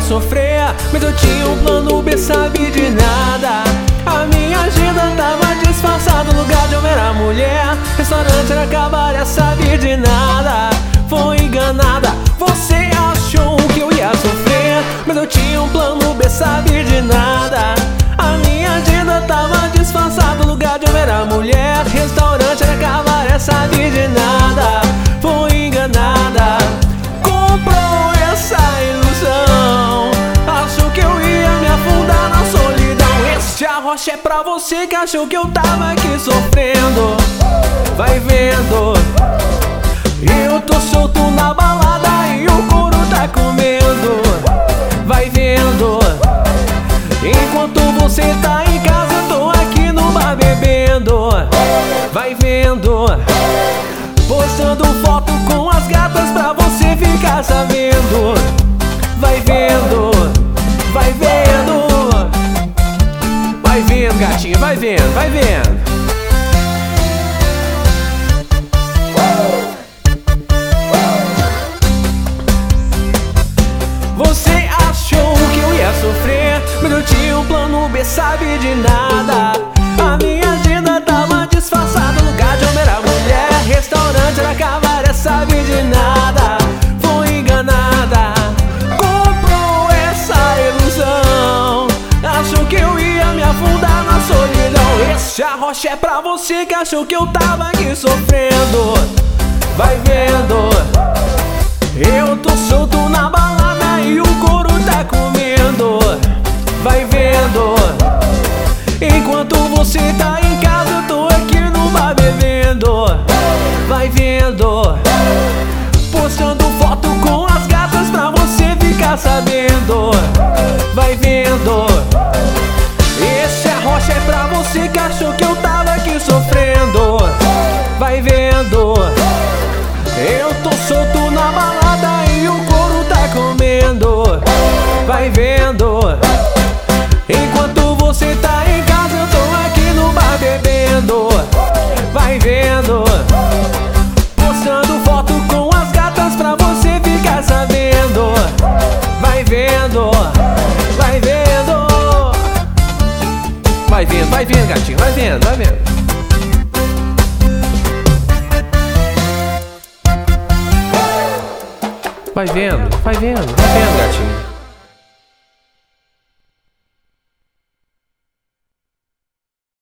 sofrer Mas eu tinha um plano B, sabe de nada. A minha agenda tava disfarçada No lugar de eu era mulher. Restaurante era cabaré, sabe de nada. Foi enganada Você achou que eu ia sofrer Mas eu tinha um plano B, sabe de nada. A minha agenda tava disfarçada No lugar de eu era mulher. Restaurante era cabaré, sabe de nada Este arrocha é pra você que achou que eu tava aqui sofrendo Vai vendo. Eu tô solto na balada e o couro tá comendo Vai vendo. Enquanto você tá em casa eu tô aqui no bar bebendo Vai vendo. Postando foto com as gatas pra você ficar sabendo Vai vendo, vai vendo vendo, gatinha, vai vendo, vai vendo. Você achou que eu ia sofrer? Mas eu tinha um plano B, sabe de nada. A minha agenda tava disfarçada. Lugar de homem era mulher. Restaurante era cabaré, sabe de nada. Foi enganada. Comprou essa ilusão. Achou que eu ia me afundar solidão. Esse arrocha é pra você que achou que eu tava aqui sofrendo. Vai vendo. Eu tô solto na balada e o couro tá comendo. Vai vendo. Enquanto você tá em casa eu tô aqui no bar bebendo. Vai vendo. Postando foto com as gatas pra você ficar sabendo eu tô solto na balada e o couro tá comendo. Vai vendo. Enquanto você tá em casa eu tô aqui no bar bebendo. Vai vendo. Postando foto com as gatas pra você ficar sabendo. Vai vendo. Vai vendo. Vai vendo, vai vendo gatinho, vai vendo, vai vendo Vai vendo, vai vendo, vai vendo, gatinho.